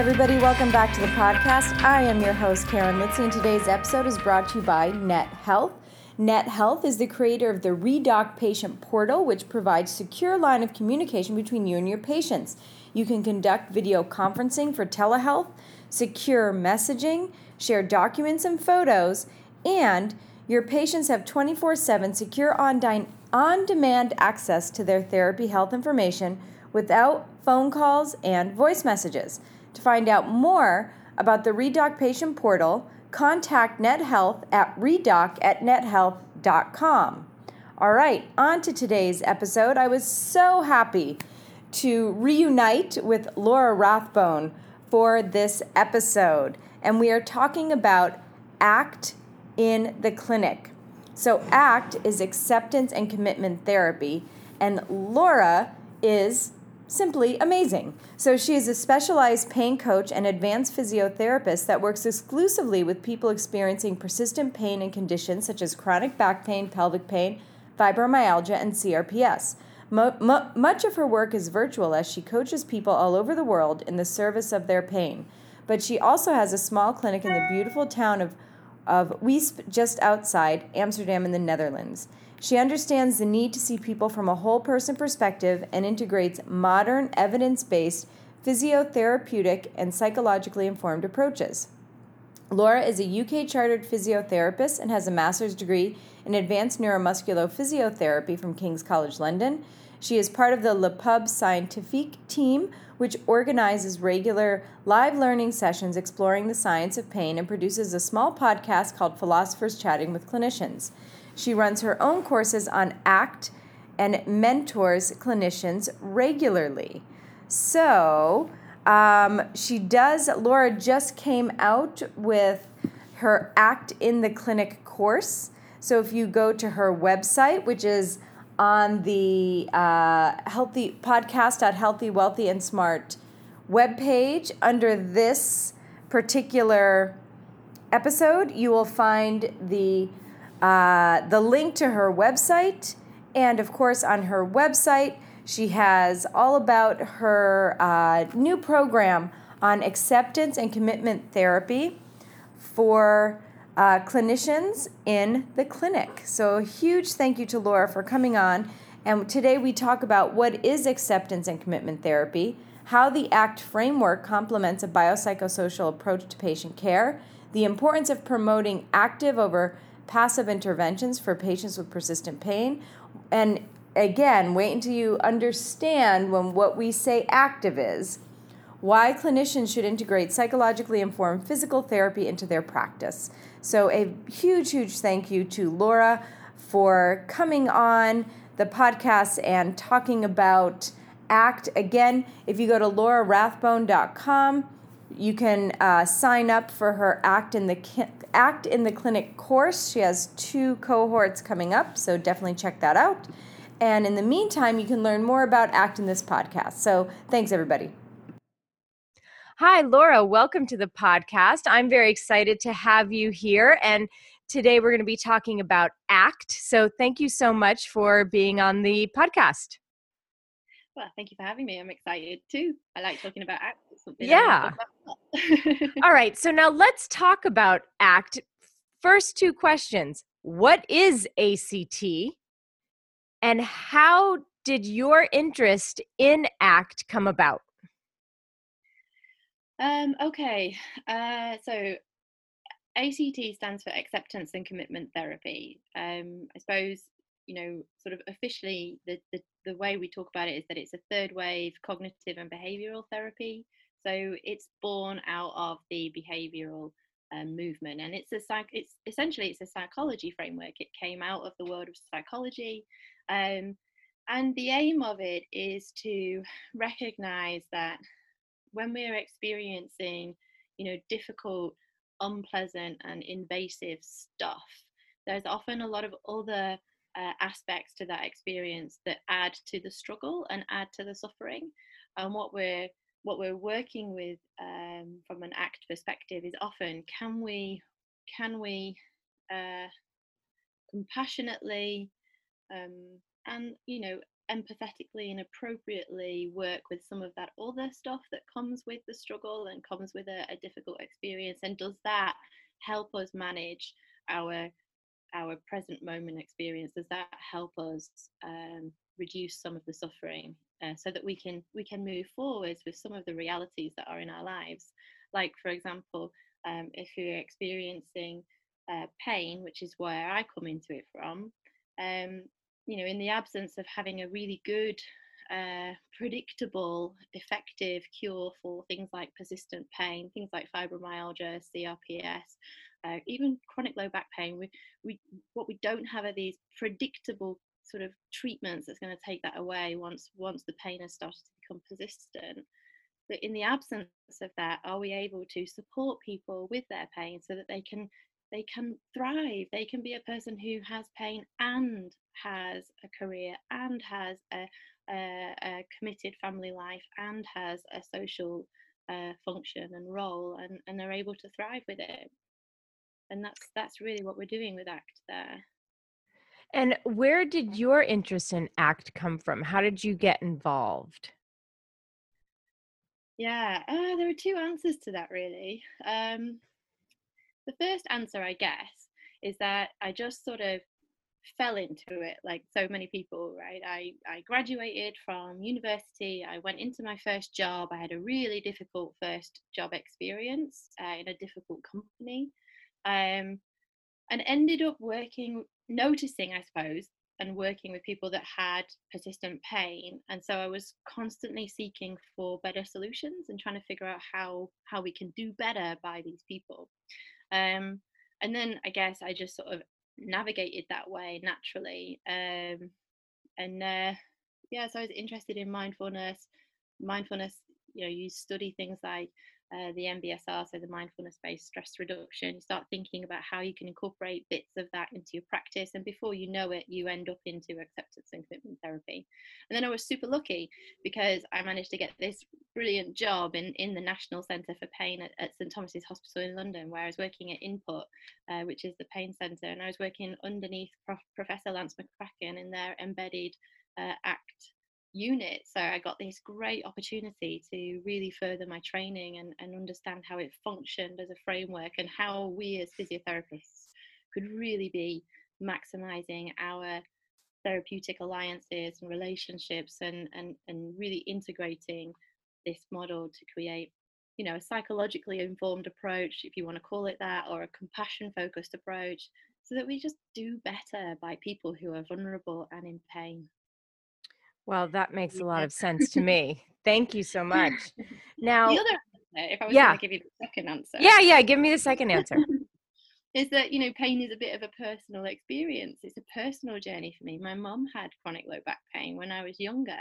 Everybody, welcome back to the podcast. I am your host, Karen Litzy, and today's episode is brought to you by Net Health. Net Health is the creator of the Redoc Patient Portal, which provides secure line of communication between you and your patients. You can conduct video conferencing for telehealth, secure messaging, share documents and photos, and your patients have 24 7 secure on demand access to their therapy health information without phone calls and voice messages. To find out more about the Redoc Patient Portal, contact NetHealth at redoc at nethealth.com. All right, on to today's episode. I was so happy to reunite with Laura Rathbone for this episode, and we are talking about ACT in the clinic. So, ACT is acceptance and commitment therapy, and Laura is simply amazing. So, she is a specialized pain coach and advanced physiotherapist that works exclusively with people experiencing persistent pain and conditions such as chronic back pain, pelvic pain, fibromyalgia, and CRPS. Much of her work is virtual as she coaches people all over the world in the service of their pain. But she also has a small clinic in the beautiful town of, of Weesp, just outside Amsterdam in the Netherlands. She understands the need to see people from a whole person perspective and integrates modern, evidence based, physiotherapeutic, and psychologically informed approaches. Laura is a UK chartered physiotherapist and has a master's degree in advanced neuromuscular physiotherapy from King's College London. She is part of the Le Pub Scientifique team, which organizes regular live learning sessions exploring the science of pain and produces a small podcast called Philosophers Chatting with Clinicians. She runs her own courses on ACT and mentors clinicians regularly. So, um, she does, Laura just came out with her ACT in the Clinic course. So, if you go to her website, which is on the uh, healthy podcast at healthy, wealthy, and smart webpage under this particular episode, you will find the uh, the link to her website. And of course, on her website, she has all about her uh, new program on acceptance and commitment therapy for uh, clinicians in the clinic. So, a huge thank you to Laura for coming on. And today we talk about what is acceptance and commitment therapy, how the ACT framework complements a biopsychosocial approach to patient care, the importance of promoting active over passive interventions for patients with persistent pain. And again, wait until you understand when what we say active is, why clinicians should integrate psychologically informed physical therapy into their practice. So, a huge, huge thank you to Laura for coming on the podcast and talking about ACT. Again, if you go to laurarathbone.com, you can uh, sign up for her ACT in the Act in the Clinic course. She has two cohorts coming up, so definitely check that out. And in the meantime, you can learn more about ACT in this podcast. So thanks, everybody. Hi, Laura. Welcome to the podcast. I'm very excited to have you here. And today we're going to be talking about ACT. So thank you so much for being on the podcast. Well, thank you for having me. I'm excited too. I like talking about ACT. Yeah. All right. So now let's talk about ACT. First two questions What is ACT? And how did your interest in ACT come about? Um, okay. Uh, so ACT stands for Acceptance and Commitment Therapy. Um, I suppose, you know, sort of officially, the, the, the way we talk about it is that it's a third wave cognitive and behavioral therapy. So it's born out of the behavioral um, movement, and it's a psych. It's essentially it's a psychology framework. It came out of the world of psychology, um, and the aim of it is to recognize that when we're experiencing, you know difficult unpleasant and invasive stuff there's often a lot of other uh, aspects to that experience that add to the struggle and add to the suffering and what we're what we're working with um, from an act perspective is often can we can we uh, compassionately um, and you know empathetically and appropriately work with some of that other stuff that comes with the struggle and comes with a, a difficult experience? And does that help us manage our our present moment experience? Does that help us um, reduce some of the suffering uh, so that we can we can move forwards with some of the realities that are in our lives. Like for example um, if you're experiencing uh, pain which is where i come into it from um, you know in the absence of having a really good uh, predictable effective cure for things like persistent pain things like fibromyalgia crps uh, even chronic low back pain we, we what we don't have are these predictable sort of treatments that's going to take that away once once the pain has started to become persistent. But in the absence of that are we able to support people with their pain so that they can they can thrive? They can be a person who has pain and has a career and has a, a, a committed family life and has a social uh, function and role and, and they're able to thrive with it. And that's that's really what we're doing with act there and where did your interest in ACT come from? How did you get involved? Yeah, uh, there are two answers to that, really. Um, the first answer, I guess, is that I just sort of fell into it like so many people right I, I graduated from university i went into my first job i had a really difficult first job experience uh, in a difficult company um, and ended up working noticing, I suppose, and working with people that had persistent pain. And so I was constantly seeking for better solutions and trying to figure out how how we can do better by these people. Um, and then I guess I just sort of navigated that way naturally. Um, and uh, yeah, so I was interested in mindfulness. Mindfulness, you know, you study things like uh, the MBSR, so the mindfulness based stress reduction. You start thinking about how you can incorporate bits of that into your practice, and before you know it, you end up into acceptance and commitment therapy. And then I was super lucky because I managed to get this brilliant job in, in the National Centre for Pain at, at St Thomas's Hospital in London, where I was working at Input, uh, which is the pain centre, and I was working underneath Prof, Professor Lance McCracken in their embedded uh, ACT unit. So I got this great opportunity to really further my training and, and understand how it functioned as a framework and how we as physiotherapists could really be maximizing our therapeutic alliances and relationships and, and, and really integrating this model to create you know a psychologically informed approach if you want to call it that or a compassion focused approach so that we just do better by people who are vulnerable and in pain well, that makes a lot of sense to me. Thank you so much. Now, the other answer, if I was yeah. going to give you the second answer, yeah, yeah, give me the second answer. is that you know pain is a bit of a personal experience. It's a personal journey for me. My mum had chronic low back pain when I was younger,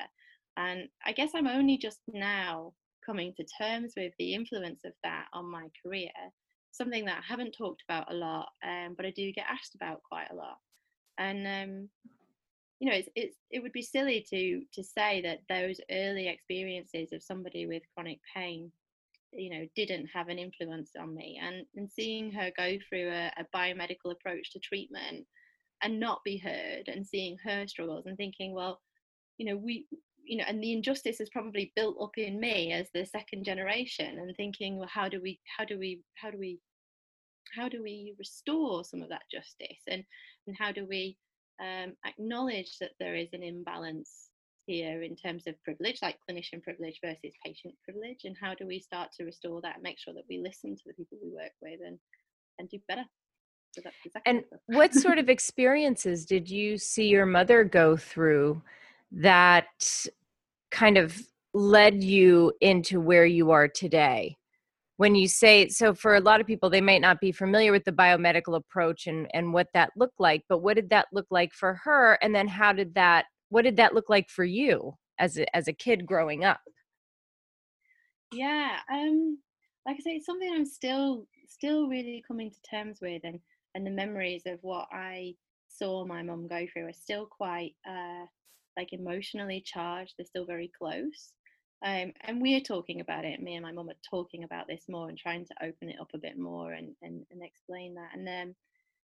and I guess I'm only just now coming to terms with the influence of that on my career. Something that I haven't talked about a lot, um, but I do get asked about quite a lot. And um, you know it's, it's it would be silly to to say that those early experiences of somebody with chronic pain you know didn't have an influence on me. And and seeing her go through a, a biomedical approach to treatment and not be heard and seeing her struggles and thinking well you know we you know and the injustice is probably built up in me as the second generation and thinking well how do we how do we how do we how do we restore some of that justice and and how do we um, acknowledge that there is an imbalance here in terms of privilege, like clinician privilege versus patient privilege, and how do we start to restore that and make sure that we listen to the people we work with and and do better. So and what sort of experiences did you see your mother go through that kind of led you into where you are today? When you say so for a lot of people they might not be familiar with the biomedical approach and and what that looked like but what did that look like for her and then how did that what did that look like for you as a, as a kid growing up yeah um like I say, it's something I'm still still really coming to terms with, and and the memories of what I saw my mum go through are still quite uh, like emotionally charged. They're still very close. Um, and we're talking about it. Me and my mum are talking about this more and trying to open it up a bit more and, and, and explain that. And then, um,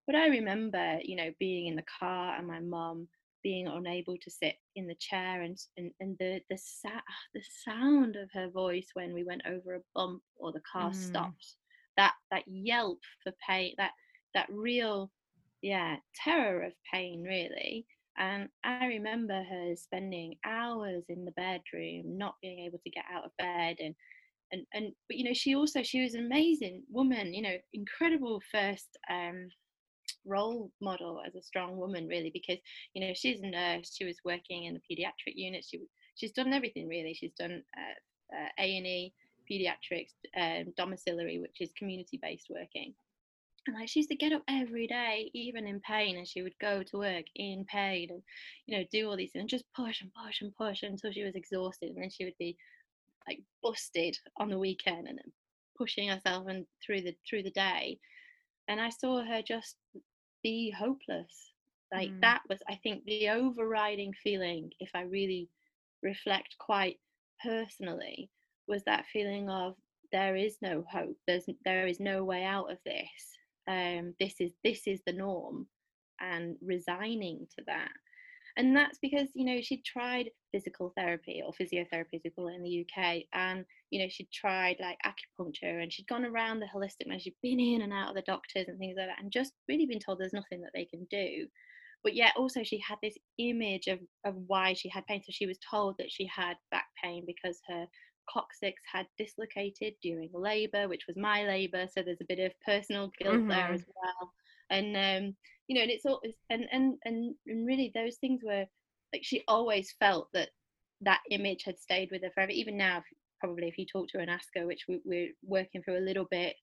but I remember, you know, being in the car and my mum being unable to sit in the chair and and, and the the, sa- the sound of her voice when we went over a bump or the car mm. stopped that that yelp for pain that that real yeah terror of pain really and i remember her spending hours in the bedroom not being able to get out of bed and and and but you know she also she was an amazing woman you know incredible first um role model as a strong woman really because you know she's a nurse she was working in the pediatric unit she she's done everything really. She's done uh, uh, a&e pediatrics um, domiciliary which is community based working and like she used to get up every day even in pain and she would go to work in pain and you know do all these things and just push and push and push until she was exhausted and then she would be like busted on the weekend and pushing herself and through the through the day. And i saw her just be hopeless. Like mm. that was i think the overriding feeling if i really reflect quite personally was that feeling of there is no hope. There's there is no way out of this um this is this is the norm and resigning to that. And that's because you know she'd tried physical therapy or physiotherapy as we call it in the UK and you know she'd tried like acupuncture and she'd gone around the holistic medicine she'd been in and out of the doctors and things like that and just really been told there's nothing that they can do. But yet also she had this image of, of why she had pain so she was told that she had back pain because her coccyx had dislocated during labor which was my labor so there's a bit of personal guilt mm-hmm. there as well and um you know and it's all and and and, and really those things were like she always felt that that image had stayed with her forever even now if, probably if you talk to her and ask her which we, we're working through a little bit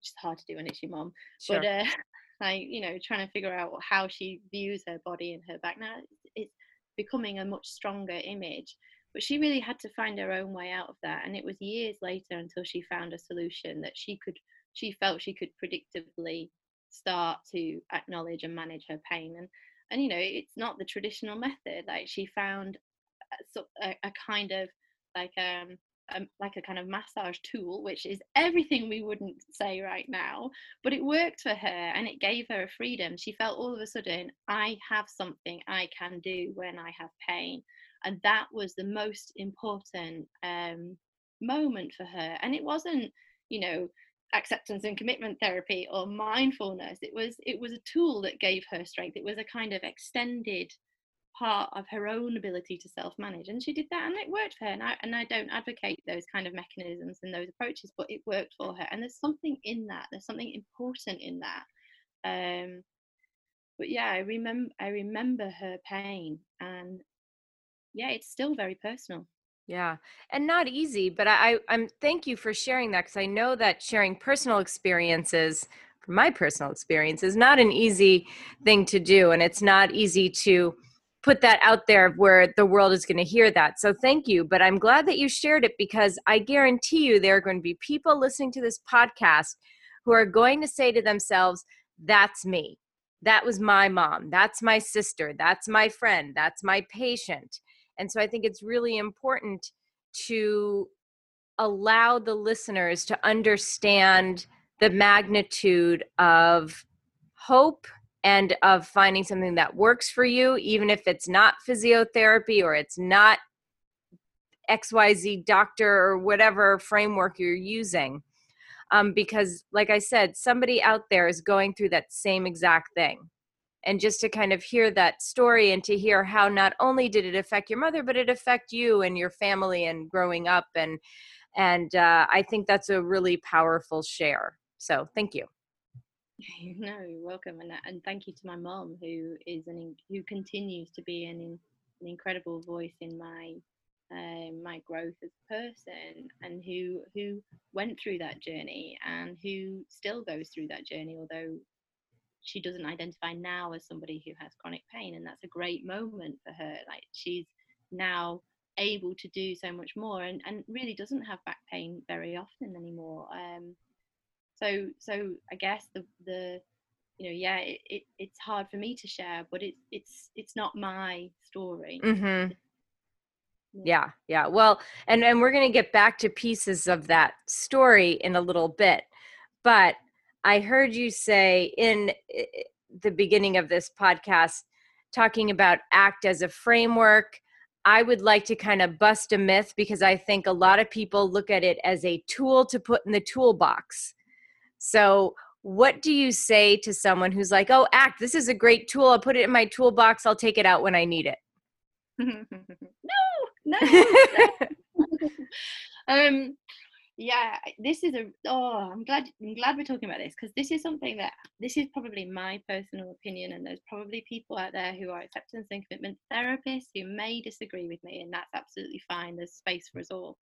which is hard to do when it's your mom sure. but uh like you know trying to figure out how she views her body and her back now it's becoming a much stronger image but she really had to find her own way out of that and it was years later until she found a solution that she could she felt she could predictably start to acknowledge and manage her pain and and you know it's not the traditional method like she found a, a, kind of like um um, like a kind of massage tool, which is everything we wouldn't say right now, but it worked for her and it gave her a freedom. She felt all of a sudden, I have something I can do when I have pain. And that was the most important um, moment for her. And it wasn't, you know, acceptance and commitment therapy or mindfulness it was it was a tool that gave her strength it was a kind of extended part of her own ability to self-manage and she did that and it worked for her and I, and I don't advocate those kind of mechanisms and those approaches but it worked for her and there's something in that there's something important in that um but yeah I remember I remember her pain and yeah it's still very personal yeah, and not easy, but I, I am thank you for sharing that because I know that sharing personal experiences, from my personal experience, is not an easy thing to do, and it's not easy to put that out there where the world is going to hear that. So thank you, but I'm glad that you shared it because I guarantee you there are going to be people listening to this podcast who are going to say to themselves, "That's me. That was my mom. That's my sister. That's my friend. That's my patient." And so I think it's really important to allow the listeners to understand the magnitude of hope and of finding something that works for you, even if it's not physiotherapy or it's not XYZ doctor or whatever framework you're using. Um, because, like I said, somebody out there is going through that same exact thing and just to kind of hear that story and to hear how not only did it affect your mother but it affect you and your family and growing up and and uh, i think that's a really powerful share. So thank you. No you're welcome and, and thank you to my mom who is an who continues to be an, an incredible voice in my um, my growth as a person and who who went through that journey and who still goes through that journey although she doesn't identify now as somebody who has chronic pain and that's a great moment for her. Like she's now able to do so much more and, and really doesn't have back pain very often anymore. Um, so so i guess the the you know yeah it, it, it's hard for me to share but it's it's it's not my story. Mm-hmm. yeah. Yeah well and and we're going to get back to pieces of that story in a little bit but i heard you say in the beginning of this podcast talking about act as a framework I would like to kind of bust a myth because I think a lot of people look at it as a tool to put in the toolbox. So, what do you say to someone who's like, oh, ACT, this is a great tool. I'll put it in my toolbox. I'll take it out when I need it? no, no. um, yeah this is a oh i'm glad i'm glad we're talking about this because this is something that this is probably my personal opinion and there's probably people out there who are acceptance and commitment therapists who may disagree with me and that's absolutely fine there's space for us all.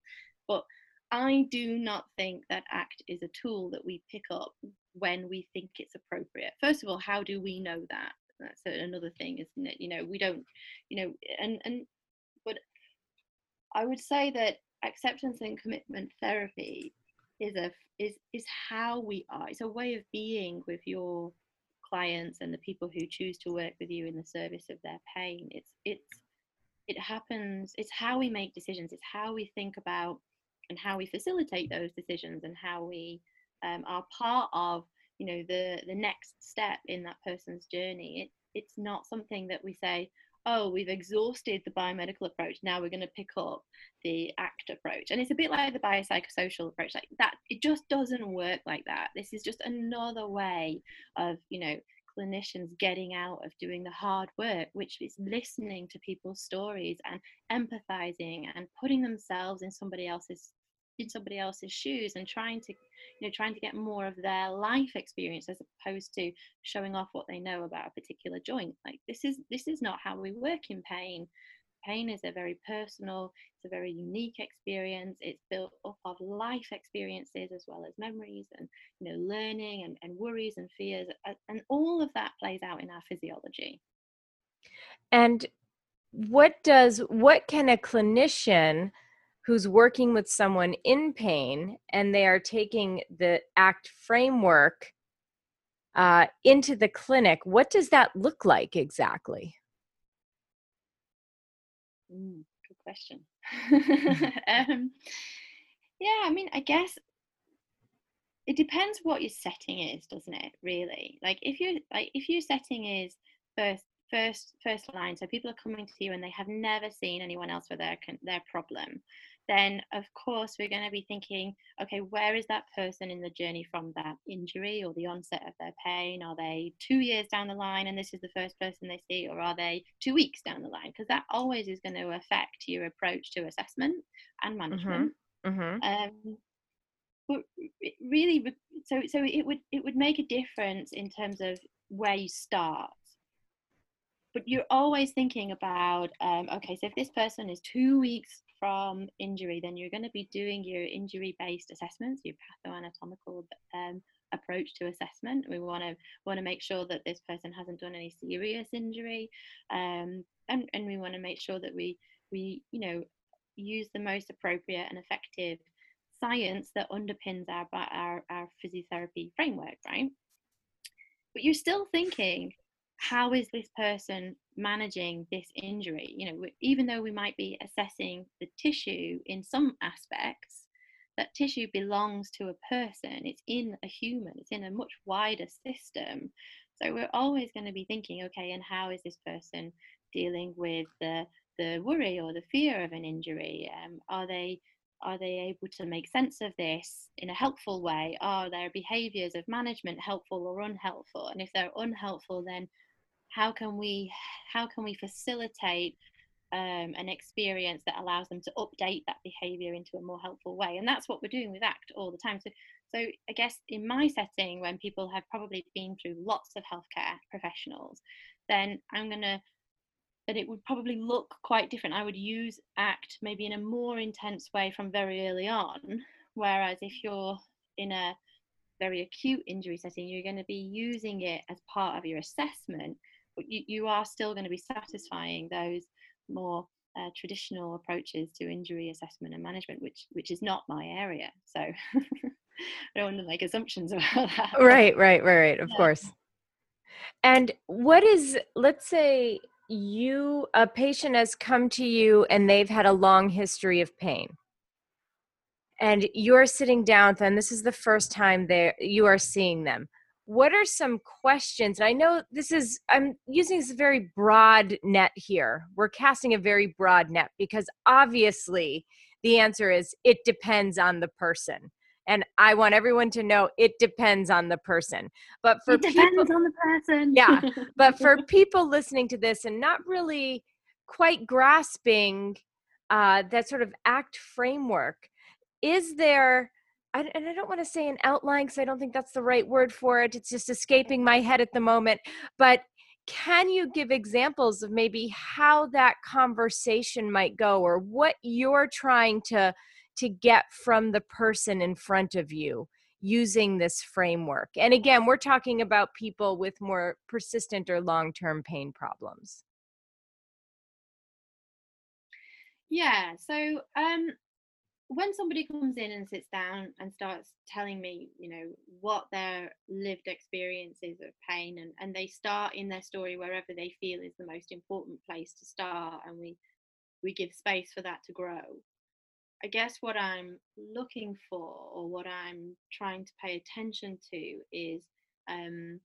But i do not think that act is a tool that we pick up when we think it's appropriate. First of all how do we know that? That's another thing isn't it? You know we don't you know and and but i would say that acceptance and commitment therapy is a is is how we are. It's a way of being with your clients and the people who choose to work with you in the service of their pain. It's it's it happens it's how we make decisions it's how we think about and how we facilitate those decisions and how we um, are part of you know the the next step in that person's journey. It, it's not something that we say oh, we've exhausted the biomedical approach. Now we're going to pick up the ACT approach. And it's a bit like the biopsychosocial approach. Like that, it just doesn't work like that. This is just another way of, you know, clinicians getting out of doing the hard work, which is listening to people's stories and empathizing and putting themselves in somebody else's in somebody else's shoes and trying to you know trying to get more of their life experience as opposed to showing off what they know about a particular joint. Like this is this is not how we work in pain. Pain is a very personal it's a very unique experience. It's built up of life experiences as well as memories and you know learning and, and worries and fears and all of that plays out in our physiology. And what does what can a clinician who's working with someone in pain and they are taking the ACT framework uh, into the clinic, what does that look like exactly? Mm, good question. um, yeah, I mean, I guess it depends what your setting is, doesn't it? Really, like if you like if your setting is first first first line so people are coming to you and they have never seen anyone else with their their problem then of course we're going to be thinking okay where is that person in the journey from that injury or the onset of their pain are they two years down the line and this is the first person they see or are they two weeks down the line because that always is going to affect your approach to assessment and mm-hmm. management mm-hmm. Mm-hmm. Um, but really so so it would it would make a difference in terms of where you start but you're always thinking about um, okay so if this person is two weeks from injury, then you're going to be doing your injury based assessments, your pathoanatomical um, approach to assessment. We want to want to make sure that this person hasn't done any serious injury, um, and and we want to make sure that we we you know use the most appropriate and effective science that underpins our our, our physiotherapy framework, right? But you're still thinking, how is this person managing this injury? You know even though we might be assessing the tissue in some aspects that tissue belongs to a person. It's in a human. It's in a much wider system. So we're always going to be thinking okay and how is this person dealing with the the worry or the fear of an injury? Um, are they are they able to make sense of this in a helpful way? Are their behaviors of management helpful or unhelpful? And if they're unhelpful then how can we how can we facilitate um, an experience that allows them to update that behavior into a more helpful way? And that's what we're doing with act all the time. So so i guess in my setting when people have probably been through lots of healthcare professionals then i'm going to that it would probably look quite different. I would use act maybe in a more intense way from very early on whereas if you're in a very acute injury setting you're going to be using it as part of your assessment you, you are still going to be satisfying those more uh, traditional approaches to injury assessment and management, which which is not my area. So I don't want to make assumptions about that. Right, right, right, right. Of yeah. course. And what is, let's say, you a patient has come to you and they've had a long history of pain and you're sitting down with them this is the first time they you are seeing them what are some questions? And i know this is i'm using this very broad net here. We're casting a very broad net because obviously the answer is it depends on the person. And i want everyone to know it depends on the person. But for it depends people, on the person. Yeah but for people listening to this and not really quite grasping uh, that sort of act framework is there I, and I don't want to say an outline because I don't think that's the right word for it. It's just escaping my head at the moment. But can you give examples of maybe how that conversation might go or what you're trying to to get from the person in front of you using this framework and again we're talking about people with more persistent or long-term pain problems yeah so um when somebody comes in and sits down and starts telling me, you know, what their lived experiences of pain, and, and they start in their story wherever they feel is the most important place to start, and we we give space for that to grow. I guess what I'm looking for, or what I'm trying to pay attention to, is, um,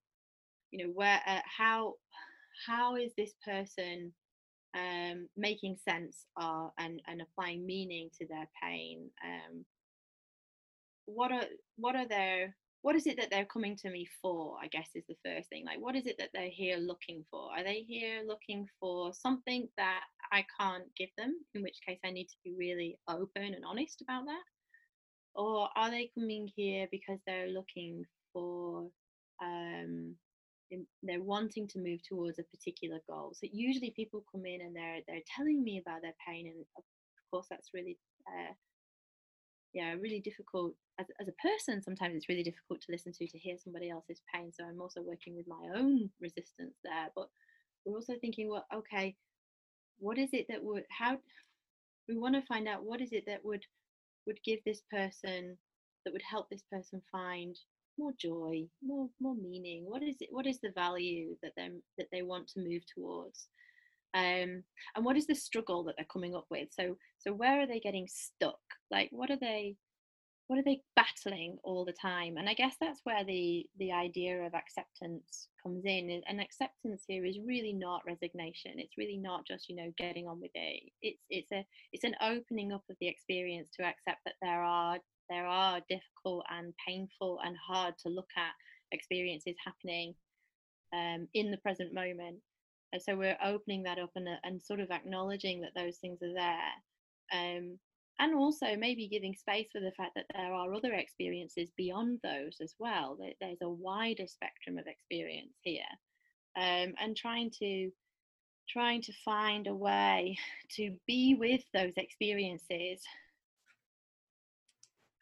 you know, where uh, how how is this person um, making sense of, and, and applying meaning to their pain. Um, what are what are their what is it that they're coming to me for? I guess is the first thing. Like, what is it that they're here looking for? Are they here looking for something that I can't give them? In which case, I need to be really open and honest about that. Or are they coming here because they're looking for um, they're wanting to move towards a particular goal. So usually people come in and they're they're telling me about their pain, and of course that's really uh, yeah really difficult as as a person. Sometimes it's really difficult to listen to to hear somebody else's pain. So I'm also working with my own resistance there, but we're also thinking, well, okay, what is it that would how we want to find out what is it that would would give this person that would help this person find more joy more more meaning. What is it what is the value that they that they want to move towards? Um, and what is the struggle that they're coming up with? So so where are they getting stuck? Like what are they what are they battling all the time? And i guess that's where the the idea of acceptance comes in and acceptance here is really not resignation. It's really not just you know getting on with it. It's it's a it's an opening up of the experience to accept that there are there are difficult and painful and hard to look at experiences happening um, in the present moment. And so we're opening that up and, uh, and sort of acknowledging that those things are there. Um, and also maybe giving space for the fact that there are other experiences beyond those as well. There's a wider spectrum of experience here. Um, and trying to trying to find a way to be with those experiences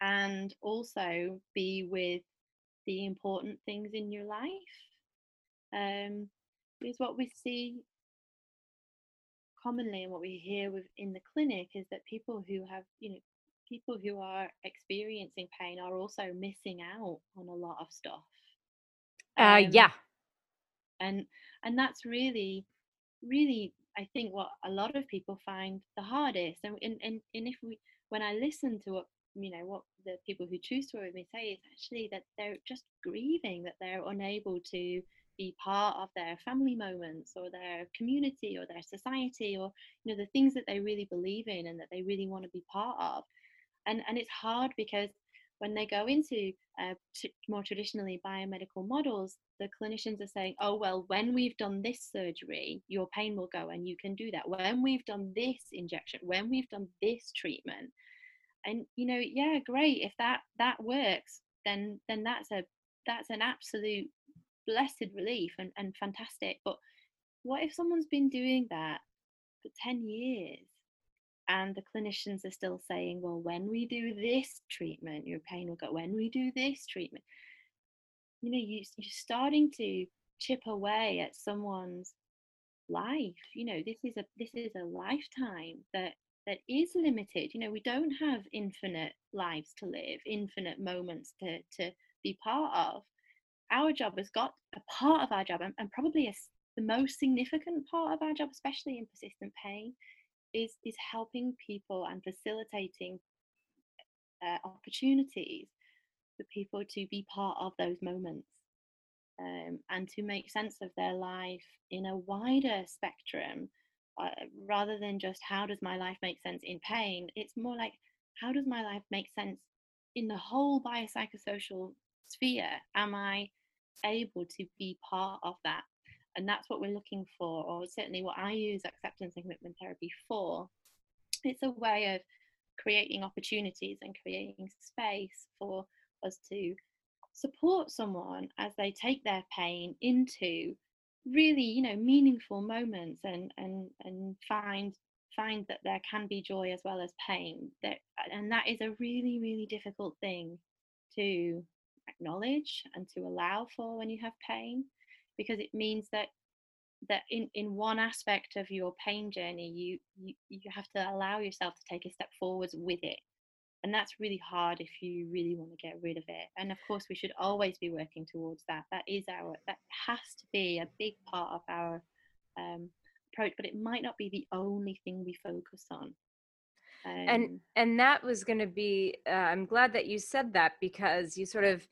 and also be with the important things in your life. Um, because what we see commonly and what we hear with in the clinic is that people who have, you know, people who are experiencing pain are also missing out on a lot of stuff. Uh, um, yeah. And and that's really, really, I think what a lot of people find the hardest. And and and, and if we, when I listen to what you know what the people who choose to work with me say is actually that they're just grieving that they're unable to be part of their family moments or their community or their society or you know the things that they really believe in and that they really want to be part of. And and it's hard because when they go into uh, t- more traditionally biomedical models the clinicians are saying oh well when we've done this surgery your pain will go and you can do that. When we've done this injection when we've done this treatment and you know yeah great if that that works then then that's a that's an absolute blessed relief and, and fantastic but what if someone's been doing that for 10 years and the clinicians are still saying well when we do this treatment your pain will go when we do this treatment you know you, you're starting to chip away at someone's life you know this is a this is a lifetime that that is limited. You know we don't have infinite lives to live infinite moments to to be part of. Our job has got a part of our job and, and probably a, the most significant part of our job especially in persistent pain is is helping people and facilitating uh, opportunities for people to be part of those moments um, and to make sense of their life in a wider spectrum uh, rather than just how does my life make sense in pain? It's more like how does my life make sense in the whole biopsychosocial sphere? Am i able to be part of that? And that's what we're looking for or certainly what i use acceptance and commitment therapy for. It's a way of creating opportunities and creating space for us to support someone as they take their pain into really you know meaningful moments and and and find find that there can be joy as well as pain that and that is a really really difficult thing to acknowledge and to allow for when you have pain because it means that that in in one aspect of your pain journey you you, you have to allow yourself to take a step forwards with it and that's really hard if you really want to get rid of it and of course we should always be working towards that that is our that has to be a big part of our um, approach but it might not be the only thing we focus on um, and and that was going to be uh, i'm glad that you said that because you sort of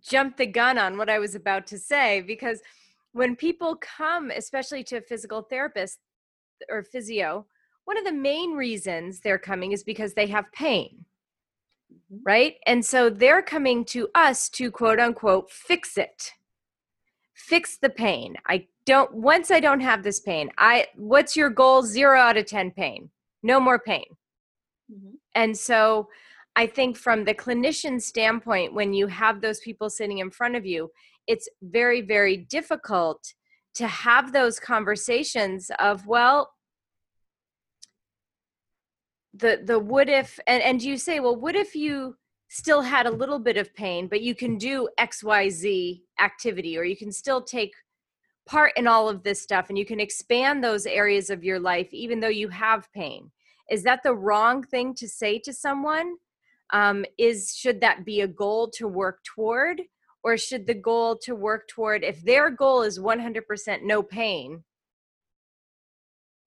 jumped the gun on what i was about to say because when people come especially to a physical therapist or physio one of the main reasons they're coming is because they have pain mm-hmm. right? And so they're coming to us to quote unquote fix it fix the pain. I don't once i don't have this pain i what's your goal? 0 out of 10 pain. No more pain. Mm-hmm. and so i think from the clinician standpoint when you have those people sitting in front of you it's very very difficult to have those conversations of well the the what if and and you say well what if you still had a little bit of pain but you can do xyz activity or you can still take part in all of this stuff and you can expand those areas of your life even though you have pain? Is that the wrong thing to say to someone? Um, is should that be a goal to work toward or should the goal to work toward if their goal is 100% no pain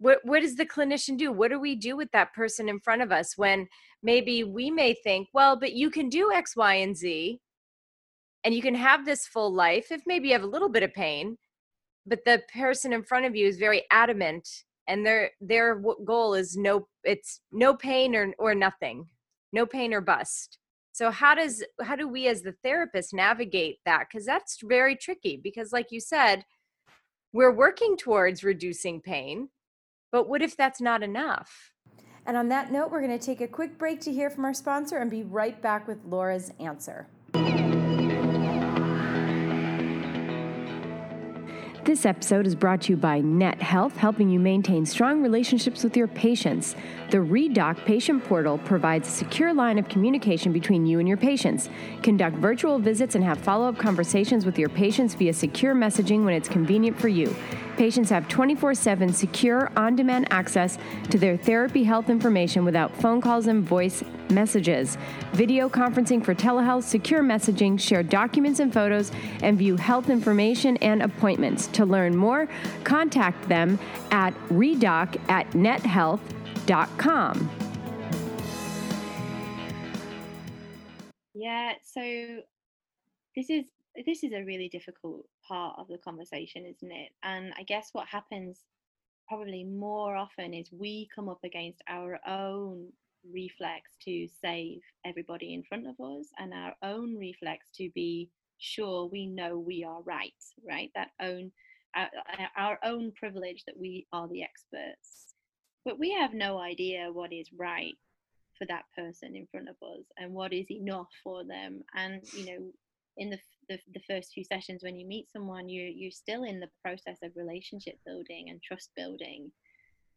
what what does the clinician do? What do we do with that person in front of us when maybe we may think well but you can do x y and z and you can have this full life if maybe you have a little bit of pain but the person in front of you is very adamant and their their goal is no it's no pain or or nothing no pain or bust. So how does how do we as the therapist navigate that? Because that's very tricky because like you said we're working towards reducing pain but what if that's not enough? And on that note, we're going to take a quick break to hear from our sponsor and be right back with Laura's answer. This episode is brought to you by Net Health, helping you maintain strong relationships with your patients. The ReDoc patient portal provides a secure line of communication between you and your patients. Conduct virtual visits and have follow up conversations with your patients via secure messaging when it's convenient for you. Patients have 24 7 secure, on demand access to their therapy health information without phone calls and voice messages. Video conferencing for telehealth, secure messaging, share documents and photos, and view health information and appointments. To learn more, contact them at redoc at nethealth.com. Yeah, so this is this is a really difficult part of the conversation, isn't it? And I guess what happens probably more often is we come up against our own reflex to save everybody in front of us and our own reflex to be sure we know we are right, right? That own our, our own privilege that we are the experts. But we have no idea what is right for that person in front of us and what is enough for them. And you know, in the the, the first few sessions when you meet someone you you're still in the process of relationship building and trust building.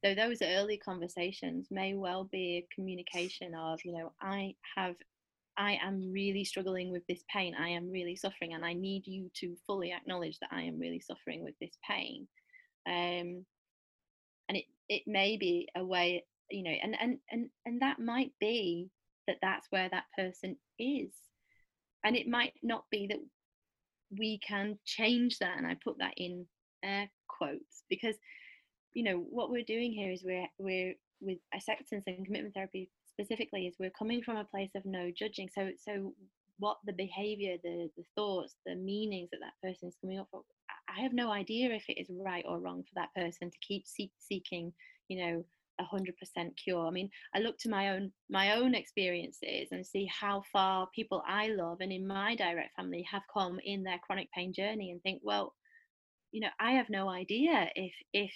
So those early conversations may well be a communication of you know i have i am really struggling with this pain. I am really suffering and i need you to fully acknowledge that i am really suffering with this pain. Um, and it it may be a way you know and and and and that might be that that's where that person is. And it might not be that we can change that and i put that in air quotes because you know what we're doing here is we're we're with acceptance and commitment therapy specifically is we're coming from a place of no judging. So so what the behavior the the thoughts the meanings that that person is coming up with i have no idea if it is right or wrong for that person to keep seek, seeking you know a hundred percent cure. I mean i look to my own my own experiences and see how far people i love and in my direct family have come in their chronic pain journey and think well you know i have no idea if if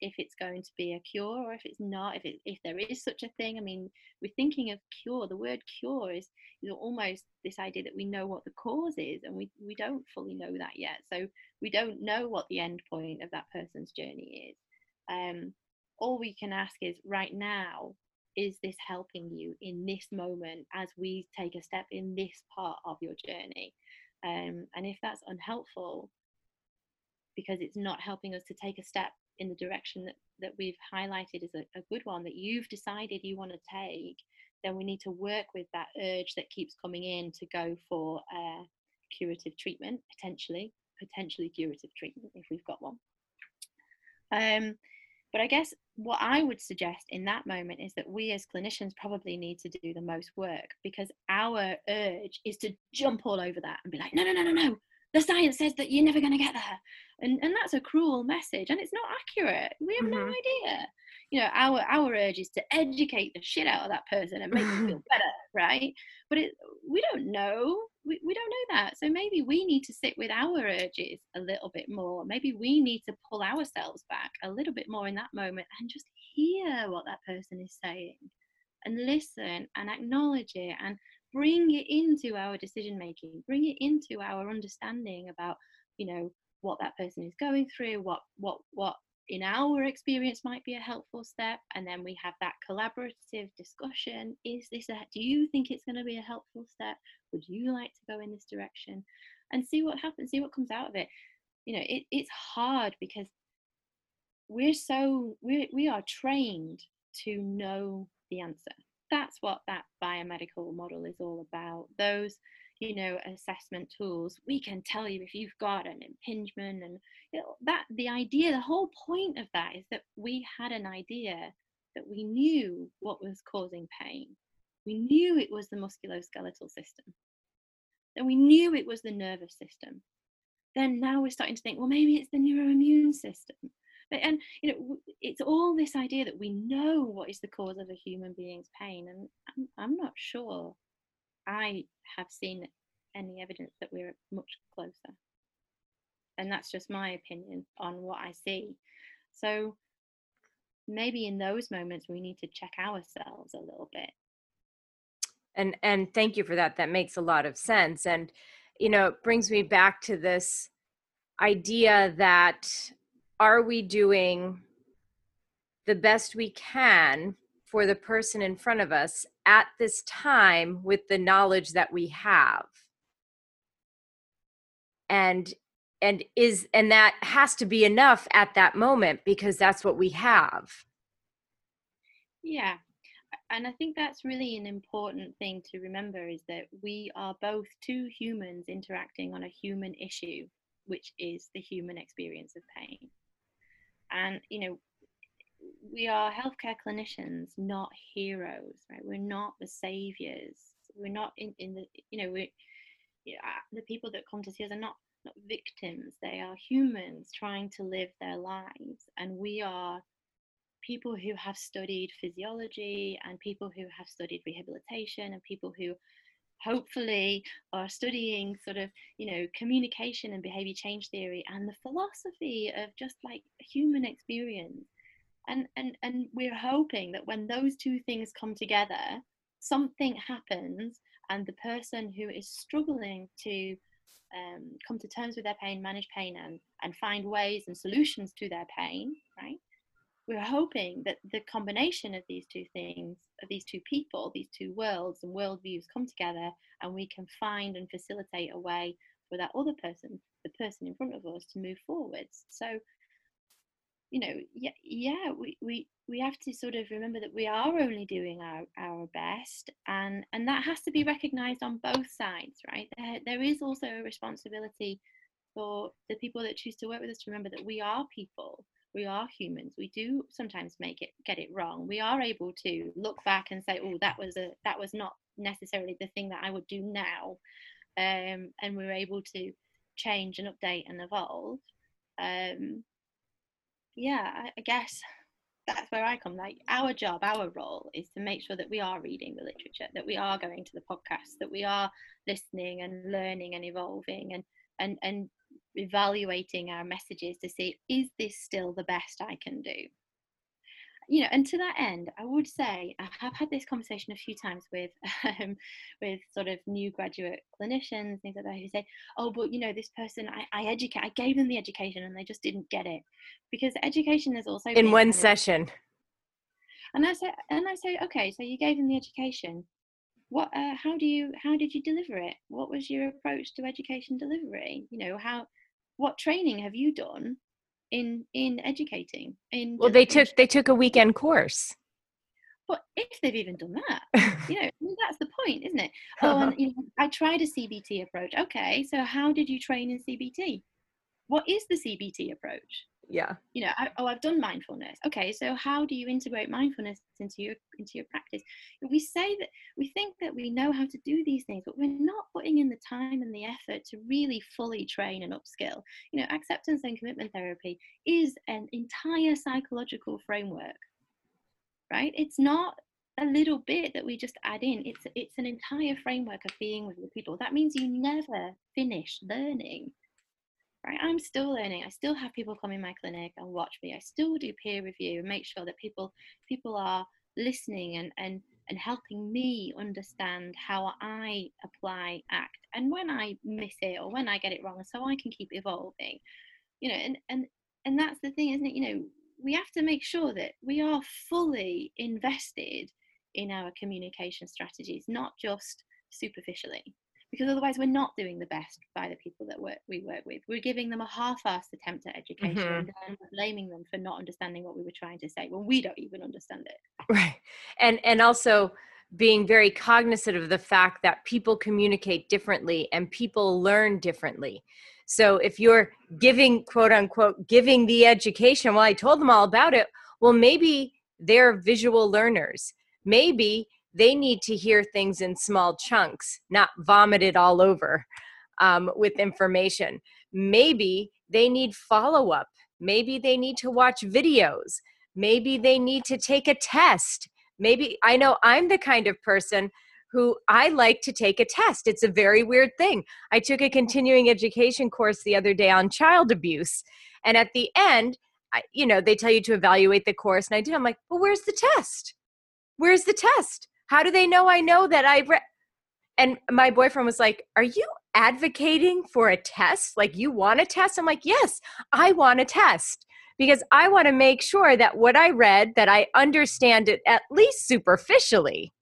if it's going to be a cure or if it's not if it, if there is such a thing. I mean we're thinking of cure. The word cure is, is almost this idea that we know what the cause is and we, we don't fully know that yet. So we don't know what the end point of that person's journey is. Um, all we can ask is right now is this helping you in this moment as we take a step in this part of your journey um, and if that's unhelpful because it's not helping us to take a step in the direction that, that we've highlighted as a, a good one that you've decided you want to take, then we need to work with that urge that keeps coming in to go for uh, curative treatment, potentially, potentially curative treatment if we've got one. Um, but I guess what I would suggest in that moment is that we as clinicians probably need to do the most work because our urge is to jump all over that and be like, no, no, no, no, no, the science says that you're never going to get there. And and that's a cruel message and it's not accurate. We have mm-hmm. no idea you know our our urge is to educate the shit out of that person and make them feel better right? But it we don't know. We, we don't know that. So maybe we need to sit with our urges a little bit more. Maybe we need to pull ourselves back a little bit more in that moment and just hear what that person is saying and listen and acknowledge it and bring it into our decision making bring it into our understanding about you know what that person is going through what what what in our experience might be a helpful step and then we have that collaborative discussion is this a do you think it's going to be a helpful step? Would you like to go in this direction? and see what happens see what comes out of it. You know it, it's hard because we're so we we are trained to know the answer. That's what that biomedical model is all about. Those you know assessment tools we can tell you if you've got an impingement and that the idea the whole point of that is that we had an idea that we knew what was causing pain. We knew it was the musculoskeletal system. Then we knew it was the nervous system. Then now we're starting to think well maybe it's the neuroimmune system. But and you know it's all this idea that we know what is the cause of a human being's pain and i'm, I'm not sure i have seen any evidence that we're much closer. And that's just my opinion on what i see. So maybe in those moments we need to check ourselves a little bit. And and thank you for that. That makes a lot of sense. And you know it brings me back to this idea that are we doing the best we can for the person in front of us at this time with the knowledge that we have. And and is and that has to be enough at that moment because that's what we have. Yeah and i think that's really an important thing to remember is that we are both two humans interacting on a human issue which is the human experience of pain. And, you know, we are healthcare clinicians, not heroes, right? We're not the saviors. We're not in, in the, you know, you know, uh, the people that come to see us are not, not victims. They are humans trying to live their lives. And we are people who have studied physiology and people who have studied rehabilitation and people who hopefully are studying sort of you know communication and behavior change theory and the philosophy of just like human experience and and and we're hoping that when those two things come together something happens and the person who is struggling to um, come to terms with their pain manage pain and and find ways and solutions to their pain right we're hoping that the combination of these two things, of these two people, these two worlds and worldviews come together and we can find and facilitate a way for that other person, the person in front of us, to move forwards. So you know yeah yeah we, we we have to sort of remember that we are only doing our, our best and and that has to be recognized on both sides right? There, there is also a responsibility for the people that choose to work with us to remember that we are people we are humans we do sometimes make it get it wrong. We are able to look back and say oh that was a that was not necessarily the thing that i would do now um, and we're able to change and update and evolve um, yeah I, guess that's where I come. Like our job, our role is to make sure that we are reading the literature, that we are going to the podcast, that we are listening and learning and evolving and and and evaluating our messages to see is this still the best I can do you know and to that end i would say i have had this conversation a few times with um, with sort of new graduate clinicians things like that who say oh but you know this person i, I educate i gave them the education and they just didn't get it. Because education is also in one session. And i say and i say okay so you gave them the education. What uh, how do you how did you deliver it? What was your approach to education delivery? You know how what training have you done in in educating in well they took they took a weekend course. But if they've even done that you know that's the point isn't it? Oh and uh-huh. you know, i tried a cbt approach. Okay so how did you train in cbt what is the cbt approach yeah. you know I, oh i've done mindfulness. Okay so how do you integrate mindfulness into your into your practice? We say that we think that we know how to do these things but we're not putting in the time and the effort to really fully train and upskill. You know acceptance and commitment therapy is an entire psychological framework right? It's not a little bit that we just add in. It's it's an entire framework of being with the people. That means you never finish learning right i'm still learning. I still have people come in my clinic and watch me. I still do peer review and make sure that people people are listening and and and helping me understand how i apply act and when i miss it or when i get it wrong so i can keep evolving. You know and and and that's the thing isn't it? You know we have to make sure that we are fully invested in our communication strategies not just superficially because otherwise we're not doing the best by the people that work, we work with. We're giving them a half-assed attempt at education mm-hmm. and blaming them for not understanding what we were trying to say when we don't even understand it. Right, and and also being very cognizant of the fact that people communicate differently and people learn differently. So if you're giving quote unquote giving the education, well, I told them all about it. Well, maybe they're visual learners. Maybe they need to hear things in small chunks, not vomited all over um, with information. Maybe they need follow up. Maybe they need to watch videos. Maybe they need to take a test. Maybe I know I'm the kind of person who I like to take a test. It's a very weird thing. I took a continuing education course the other day on child abuse. And at the end, I, you know, they tell you to evaluate the course. And I did. I'm like, well, where's the test? Where's the test? How do they know I know that I read? And my boyfriend was like, Are you advocating for a test? Like, you want a test? I'm like, Yes, I want a test because I want to make sure that what I read, that I understand it at least superficially.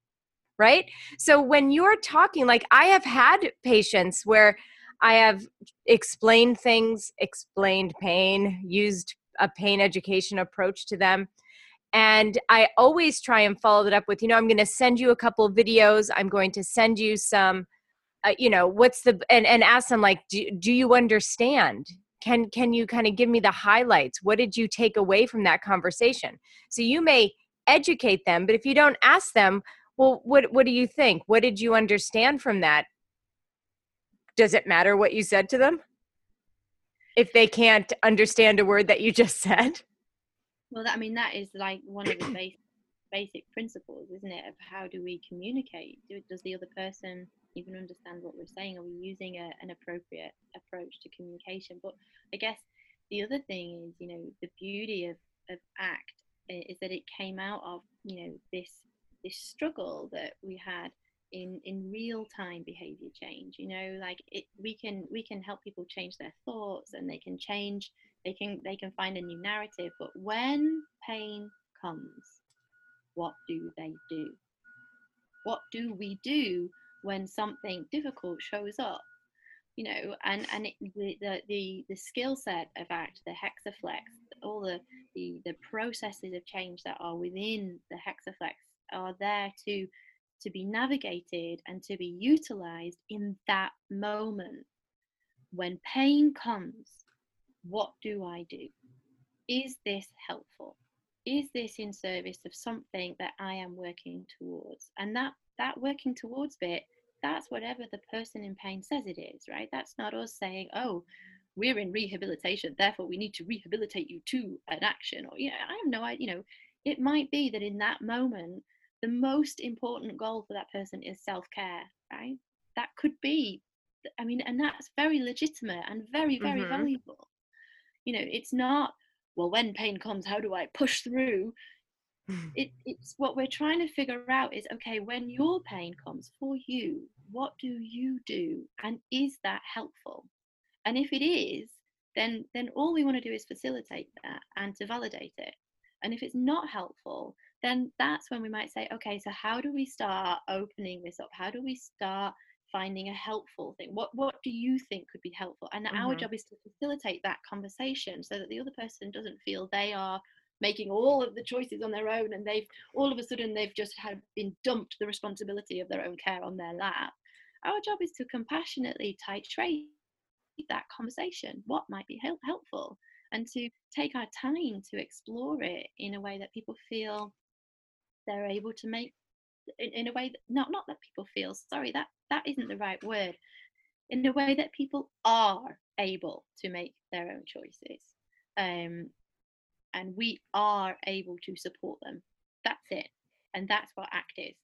Right. So when you're talking, like, I have had patients where I have explained things, explained pain, used a pain education approach to them and I always try and follow it up with, you know, I'm going to send you a couple of videos. I'm going to send you some, uh, you know, what's the, and, and ask them like, do, do you understand? Can, can you kind of give me the highlights? What did you take away from that conversation? So you may educate them, but if you don't ask them, well, what, what do you think? What did you understand from that? Does it matter what you said to them? If they can't understand a word that you just said? Well, that, I mean, that is like one of the basic basic principles, isn't it? Of how do we communicate? Do, does the other person even understand what we're saying? Are we using a, an appropriate approach to communication? But I guess the other thing is, you know, the beauty of, of ACT is that it came out of, you know, this this struggle that we had in in real time behavior change you know like it we can we can help people change their thoughts and they can change they can they can find a new narrative but when pain comes what do they do? What do we do when something difficult shows up? You know and and it, the, the the the skill set of act the hexaflex all the the the processes of change that are within the hexaflex are there to to be navigated and to be utilized in that moment. When pain comes what do i do? Is this helpful? Is this in service of something that i am working towards? And that that working towards bit that's whatever the person in pain says it is right? That's not us saying oh we're in rehabilitation therefore we need to rehabilitate you to an action or you know i have no idea you know it might be that in that moment the most important goal for that person is self-care right? That could be i mean and that's very legitimate and very very mm-hmm. valuable you know it's not well when pain comes how do i push through? It, it's what we're trying to figure out is okay when your pain comes for you what do you do and is that helpful? And if it is then then all we want to do is facilitate that and to validate it. And if it's not helpful then that's when we might say okay so how do we start opening this up? How do we start finding a helpful thing? What what do you think could be helpful? And mm-hmm. our job is to facilitate that conversation so that the other person doesn't feel they are making all of the choices on their own and they've all of a sudden they've just had been dumped the responsibility of their own care on their lap. Our job is to compassionately titrate that conversation what might be help- helpful and to take our time to explore it in a way that people feel they're able to make in, in a way that not not that people feel sorry that that isn't the right word in a way that people are able to make their own choices um, and we are able to support them. That's it and that's what act is.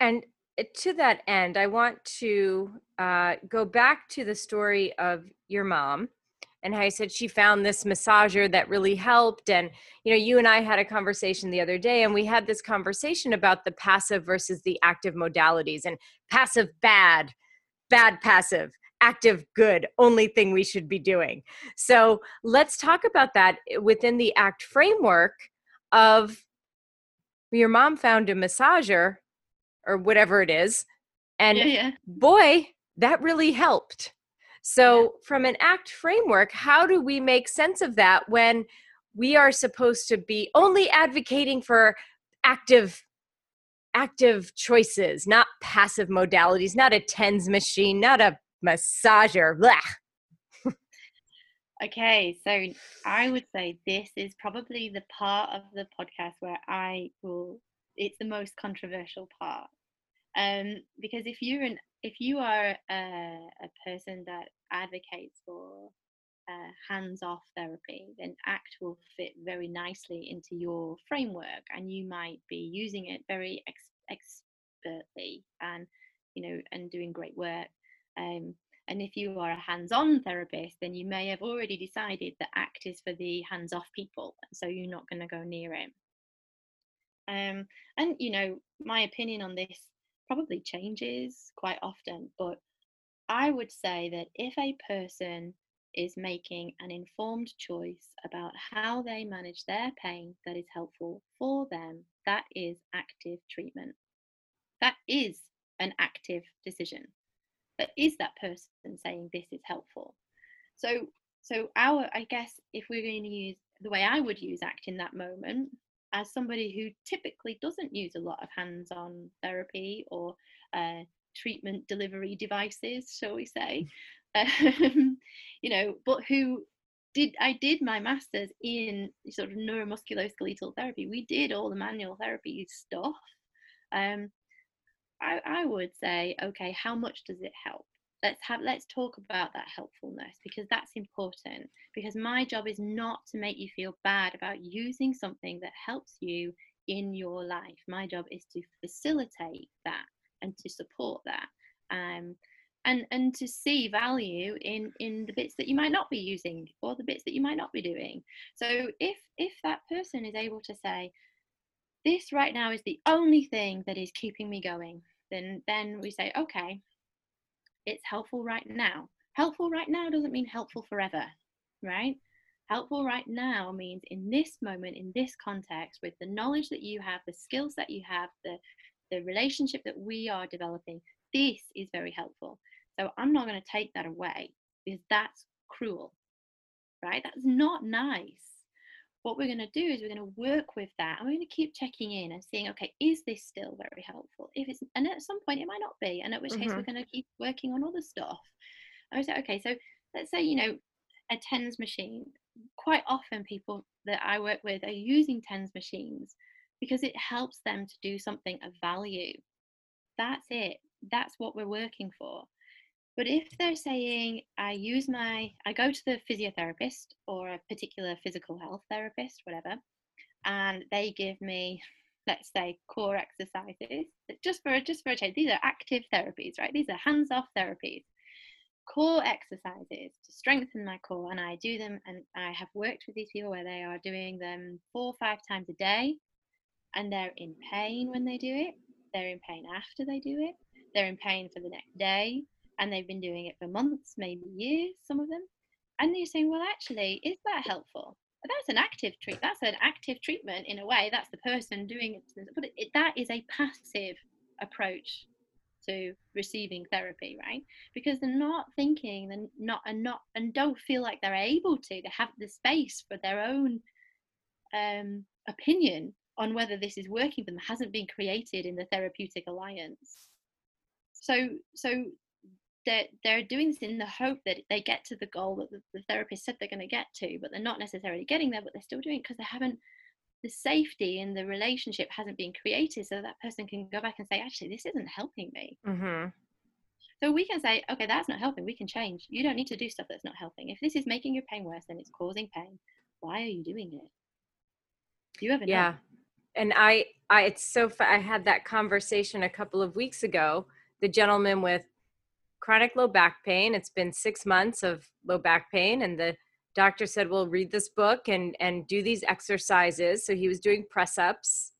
And uh, to that end i want to uh, go back to the story of your mom and how you said she found this massager that really helped and you know you and i had a conversation the other day and we had this conversation about the passive versus the active modalities and passive bad bad passive active good only thing we should be doing so let's talk about that eh, within the act framework of your mom found a massager or whatever it is and yeah, yeah. boy that really helped so, yeah. from an ACT framework, how do we make sense of that when we are supposed to be only advocating for active active choices, not passive modalities, not a TENS machine, not a massager. Blah. okay, so I would say this is probably the part of the podcast where I will it's the most controversial part. Um, because if you're an if you are a, a person that advocates for uh, hands-off therapy, then ACT will fit very nicely into your framework, and you might be using it very ex- expertly and you know and doing great work. Um, and if you are a hands-on therapist, then you may have already decided that ACT is for the hands-off people, so you're not going to go near it. Um, and you know, my opinion on this probably changes quite often, but I would say that if a person is making an informed choice about how they manage their pain that is helpful for them, that is active treatment. That is an active decision. That is that person saying this is helpful. So, so our, I guess, if we're going to use the way I would use ACT in that moment, as somebody who typically doesn't use a lot of hands-on therapy or uh, treatment delivery devices, shall we say, um, you know, but who did I did my masters in sort of neuromusculoskeletal therapy. We did all the manual therapy stuff. Um, I, I would say, okay, how much does it help? Let's have let's talk about that helpfulness because that's important. Because my job is not to make you feel bad about using something that helps you in your life. My job is to facilitate that and to support that um, and and to see value in in the bits that you might not be using or the bits that you might not be doing. So if if that person is able to say this right now is the only thing that is keeping me going then then we say okay it's helpful right now. Helpful right now doesn't mean helpful forever, right? Helpful right now means in this moment, in this context, with the knowledge that you have, the skills that you have, the, the relationship that we are developing, this is very helpful. So I'm not going to take that away because that's cruel, right? That's not nice. What we're going to do is we're going to work with that and we're going to keep checking in and seeing okay is this still very helpful? If it's and at some point it might not be and at which mm-hmm. case we're going to keep working on other stuff. I was like okay so let's say you know a tens machine. Quite often people that i work with are using tens machines because it helps them to do something of value. That's it. That's what we're working for but if they're saying, I use my, I go to the physiotherapist or a particular physical health therapist, whatever, and they give me, let's say, core exercises, just for just for a change. These are active therapies, right? These are hands-off therapies, core exercises to strengthen my core, and I do them. And I have worked with these people where they are doing them four or five times a day, and they're in pain when they do it. They're in pain after they do it. They're in pain for the next day and they've been doing it for months, maybe years, some of them. And you're saying, well, actually, is that helpful? That's an active treat. That's an active treatment in a way. That's the person doing it. But it, that is a passive approach to receiving therapy, right? Because they're not thinking, and not and not and don't feel like they're able to. They have the space for their own um, opinion on whether this is working for them It hasn't been created in the therapeutic alliance. So so they're, they're doing this in the hope that they get to the goal that the, the therapist said they're going to get to, but they're not necessarily getting there, but they're still doing it because they haven't, the safety in the relationship hasn't been created so that person can go back and say, actually, this isn't helping me. Mm-hmm. So we can say, okay, that's not helping. We can change. You don't need to do stuff that's not helping. If this is making your pain worse then it's causing pain, why are you doing it? Do you ever yeah. And I, I, it's so, I had that conversation a couple of weeks ago. The gentleman with chronic low back pain. It's been six months of low back pain, and the doctor said, "Well, read this book and and do these exercises." So he was doing press ups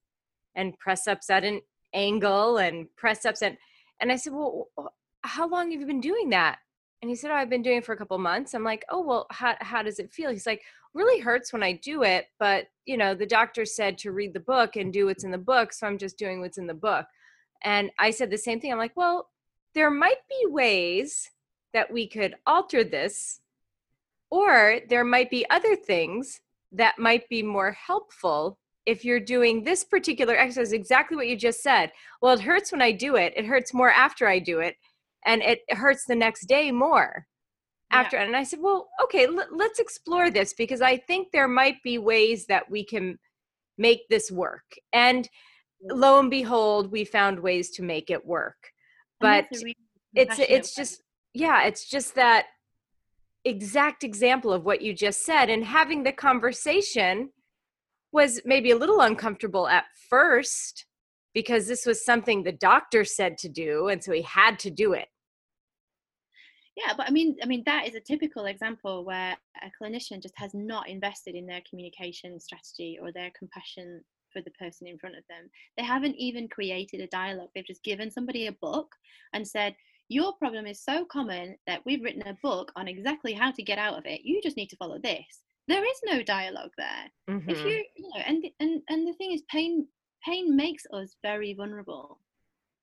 and press ups at an angle and press ups and and I said, "Well, how long have you been doing that?" And he said, "Oh, I've been doing it for a couple months." I'm like, "Oh, well, how how does it feel?" He's like, "Really hurts when I do it, but you know, the doctor said to read the book and do what's in the book, so I'm just doing what's in the book." And I said the same thing. I'm like, "Well, there might be ways that we could alter this, or there might be other things that might be more helpful if you're doing this particular exercise, exactly what you just said. Well, it hurts when I do it, it hurts more after I do it, and it hurts the next day more after. Yeah. And I said, well, okay, l- let's explore this because I think there might be ways that we can make this work. And lo and behold, we found ways to make it work but it's it's just yeah it's just that exact example of what you just said and having the conversation was maybe a little uncomfortable at first because this was something the doctor said to do and so he had to do it. Yeah but i mean i mean that is a typical example where a clinician just has not invested in their communication strategy or their compassion for the person in front of them. They haven't even created a dialogue. They've just given somebody a book and said, Your problem is so common that we've written a book on exactly how to get out of it. You just need to follow this. There is no dialogue there. Mm-hmm. If you, you know, and and and the thing is, pain pain makes us very vulnerable,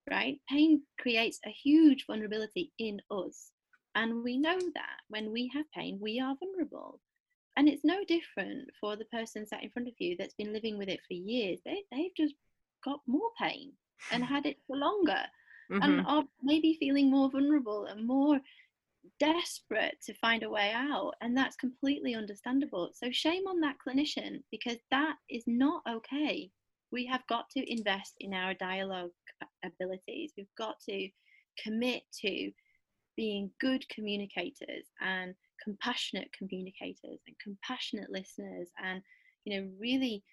right? Pain creates a huge vulnerability in us, and we know that when we have pain, we are vulnerable and it's no different for the person sat in front of you that's been living with it for years. They, they've just got more pain and had it for longer mm-hmm. and are maybe feeling more vulnerable and more desperate to find a way out. And that's completely understandable. So shame on that clinician because that is not okay. We have got to invest in our dialogue abilities. We've got to commit to being good communicators and compassionate communicators and compassionate listeners and you know really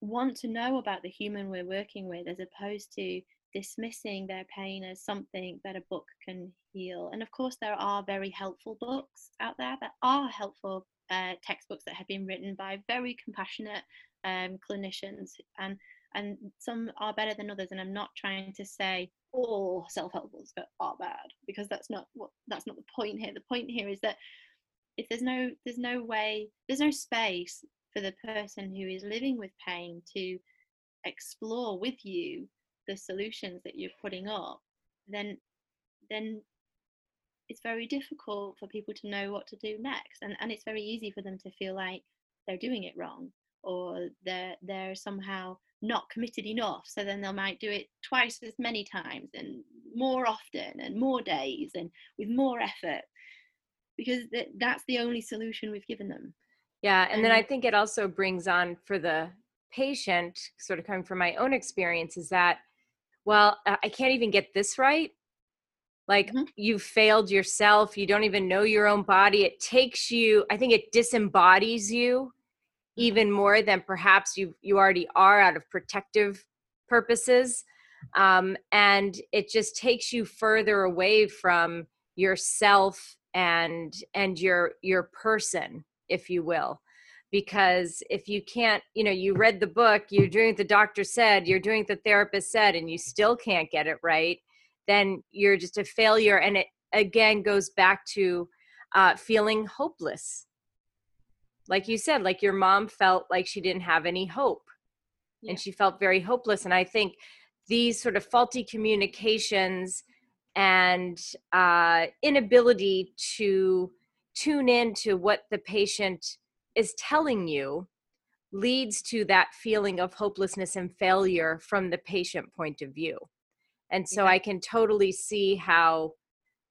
want to know about the human we're working with as opposed to dismissing their pain as something that a book can heal. And of course there are very helpful books out there that are helpful uh, textbooks that have been written by very compassionate um, clinicians and and some are better than others. And i'm not trying to say all self-help books are bad because that's not what that's not the point here. The point here is that if there's no there's no way there's no space for the person who is living with pain to explore with you the solutions that you're putting up then then it's very difficult for people to know what to do next and, and it's very easy for them to feel like they're doing it wrong or they're they're somehow not committed enough so then they might do it twice as many times and more often and more days and with more effort because th- that's the only solution we've given them yeah and, and then i think it also brings on for the patient sort of coming from my own experience is that well i can't even get this right like mm-hmm. you failed yourself you don't even know your own body it takes you i think it disembodies you mm-hmm. even more than perhaps you you already are out of protective purposes um, and it just takes you further away from yourself and and your your person if you will because if you can't you know you read the book you're doing what the doctor said you're doing what the therapist said and you still can't get it right then you're just a failure and it again goes back to uh, feeling hopeless like you said like your mom felt like she didn't have any hope yeah. and she felt very hopeless and i think these sort of faulty communications and uh, inability to tune in to what the patient is telling you leads to that feeling of hopelessness and failure from the patient point of view. And so i can totally see how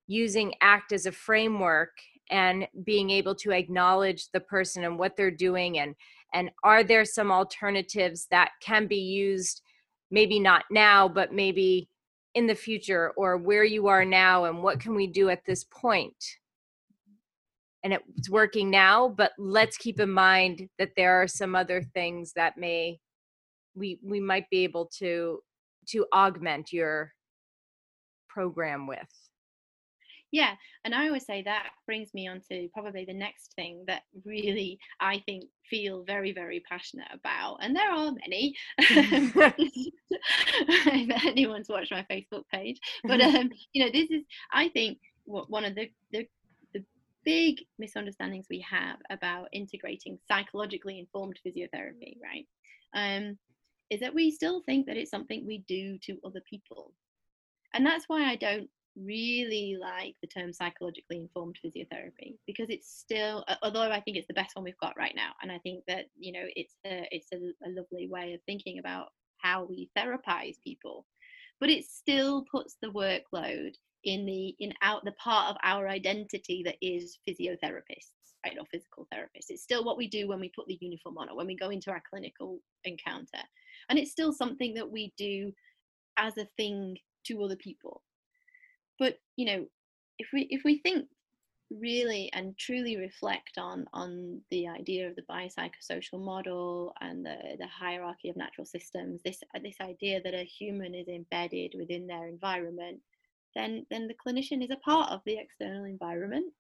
using act as a framework and being able to acknowledge the person and what they're doing and and are there some alternatives that can be used maybe not now but maybe in the future or where you are now and what can we do at this point? And it's working now but let's keep in mind that there are some other things that may we we might be able to to augment your program with yeah and i always say that brings me on to probably the next thing that really i think feel very very passionate about and there are many if anyone's watched my facebook page but um you know this is i think what one of the, the the big misunderstandings we have about integrating psychologically informed physiotherapy right um is that we still think that it's something we do to other people and that's why i don't really like the term psychologically informed physiotherapy because it's still although i think it's the best one we've got right now and i think that you know it's a it's a, a lovely way of thinking about how we therapize people but it still puts the workload in the in out the part of our identity that is physiotherapists right or physical therapists. It's still what we do when we put the uniform on or when we go into our clinical encounter and it's still something that we do as a thing to other people but you know if we if we think really and truly reflect on on the idea of the biopsychosocial model and the, the hierarchy of natural systems this this idea that a human is embedded within their environment then then the clinician is a part of the external environment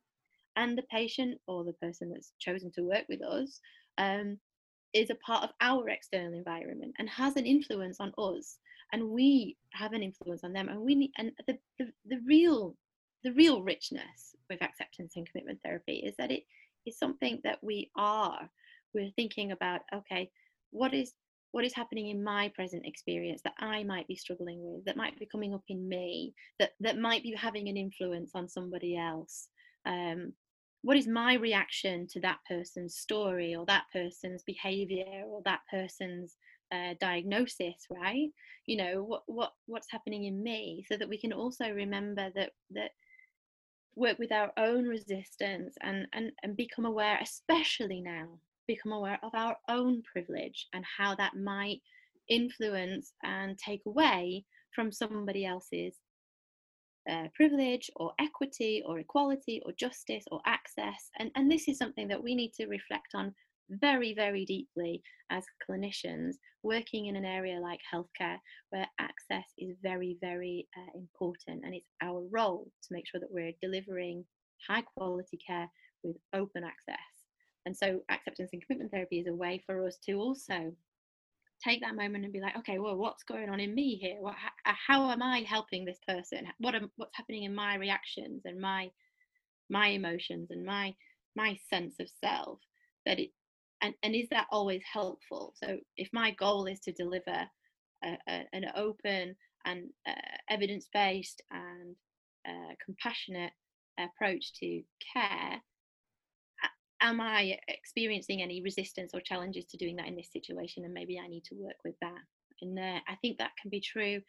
and the patient or the person that's chosen to work with us um, is a part of our external environment and has an influence on us and we have an influence on them and we need and the, the, the real the real richness with acceptance and commitment therapy is that it is something that we are. We're thinking about okay what is what is happening in my present experience that i might be struggling with that might be coming up in me that that might be having an influence on somebody else. Um, what is my reaction to that person's story or that person's behavior or that person's diagnosis right? You know what what what's happening in me so that we can also remember that that work with our own resistance and and and become aware especially now become aware of our own privilege and how that might influence and take away from somebody else's uh, privilege or equity or equality or justice or access. And and this is something that we need to reflect on very, very deeply as clinicians working in an area like healthcare where access is very, very uh, important. And it's our role to make sure that we're delivering high quality care with open access. And so, acceptance and commitment therapy is a way for us to also take that moment and be like, okay, well, what's going on in me here? What, how, how am I helping this person? What am, what's happening in my reactions and my my emotions and my my sense of self? That it and, and is that always helpful so if my goal is to deliver a, a, an open and uh, evidence-based and uh, compassionate approach to care am I experiencing any resistance or challenges to doing that in this situation? And maybe I need to work with that. And uh, I think that can be true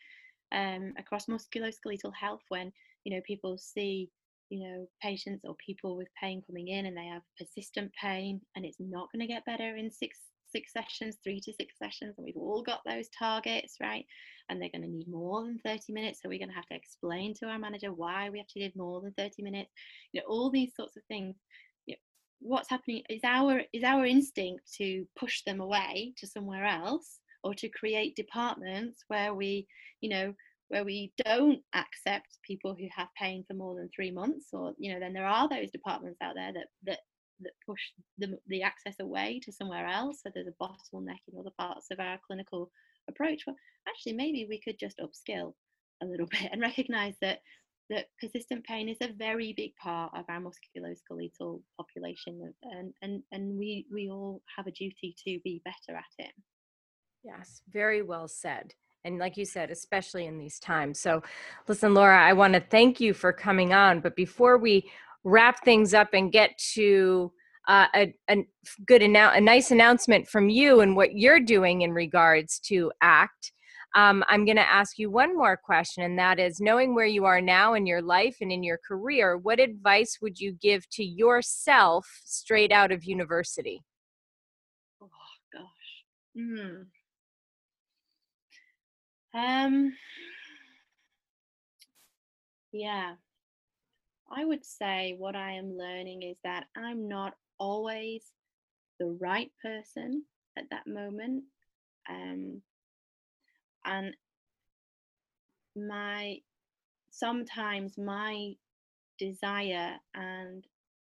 um, across musculoskeletal health when you know people see you know patients or people with pain coming in and they have persistent pain and it's not going to get better in six six sessions three to six sessions and we've all got those targets right? And they're going to need more than 30 minutes so we're going to have to explain to our manager why we to give more than 30 minutes. You know all these sorts of things. You know, what's happening is our is our instinct to push them away to somewhere else or to create departments where we you know where we don't accept people who have pain for more than three months or you know then there are those departments out there that that that push the, the access away to somewhere else. So there's a bottleneck in other parts of our clinical approach. Well actually maybe we could just upskill a little bit and recognize that that persistent pain is a very big part of our musculoskeletal population and and and we we all have a duty to be better at it. Yes very well said and like you said especially in these times. So listen laura i want to thank you for coming on but before we wrap things up and get to uh, a, a good annou- a nice announcement from you and what you're doing in regards to act um, i'm going to ask you one more question and that is knowing where you are now in your life and in your career what advice would you give to yourself straight out of university? Oh gosh. Mm. Um, yeah, I would say what I am learning is that I'm not always the right person at that moment. Um, and my sometimes my desire and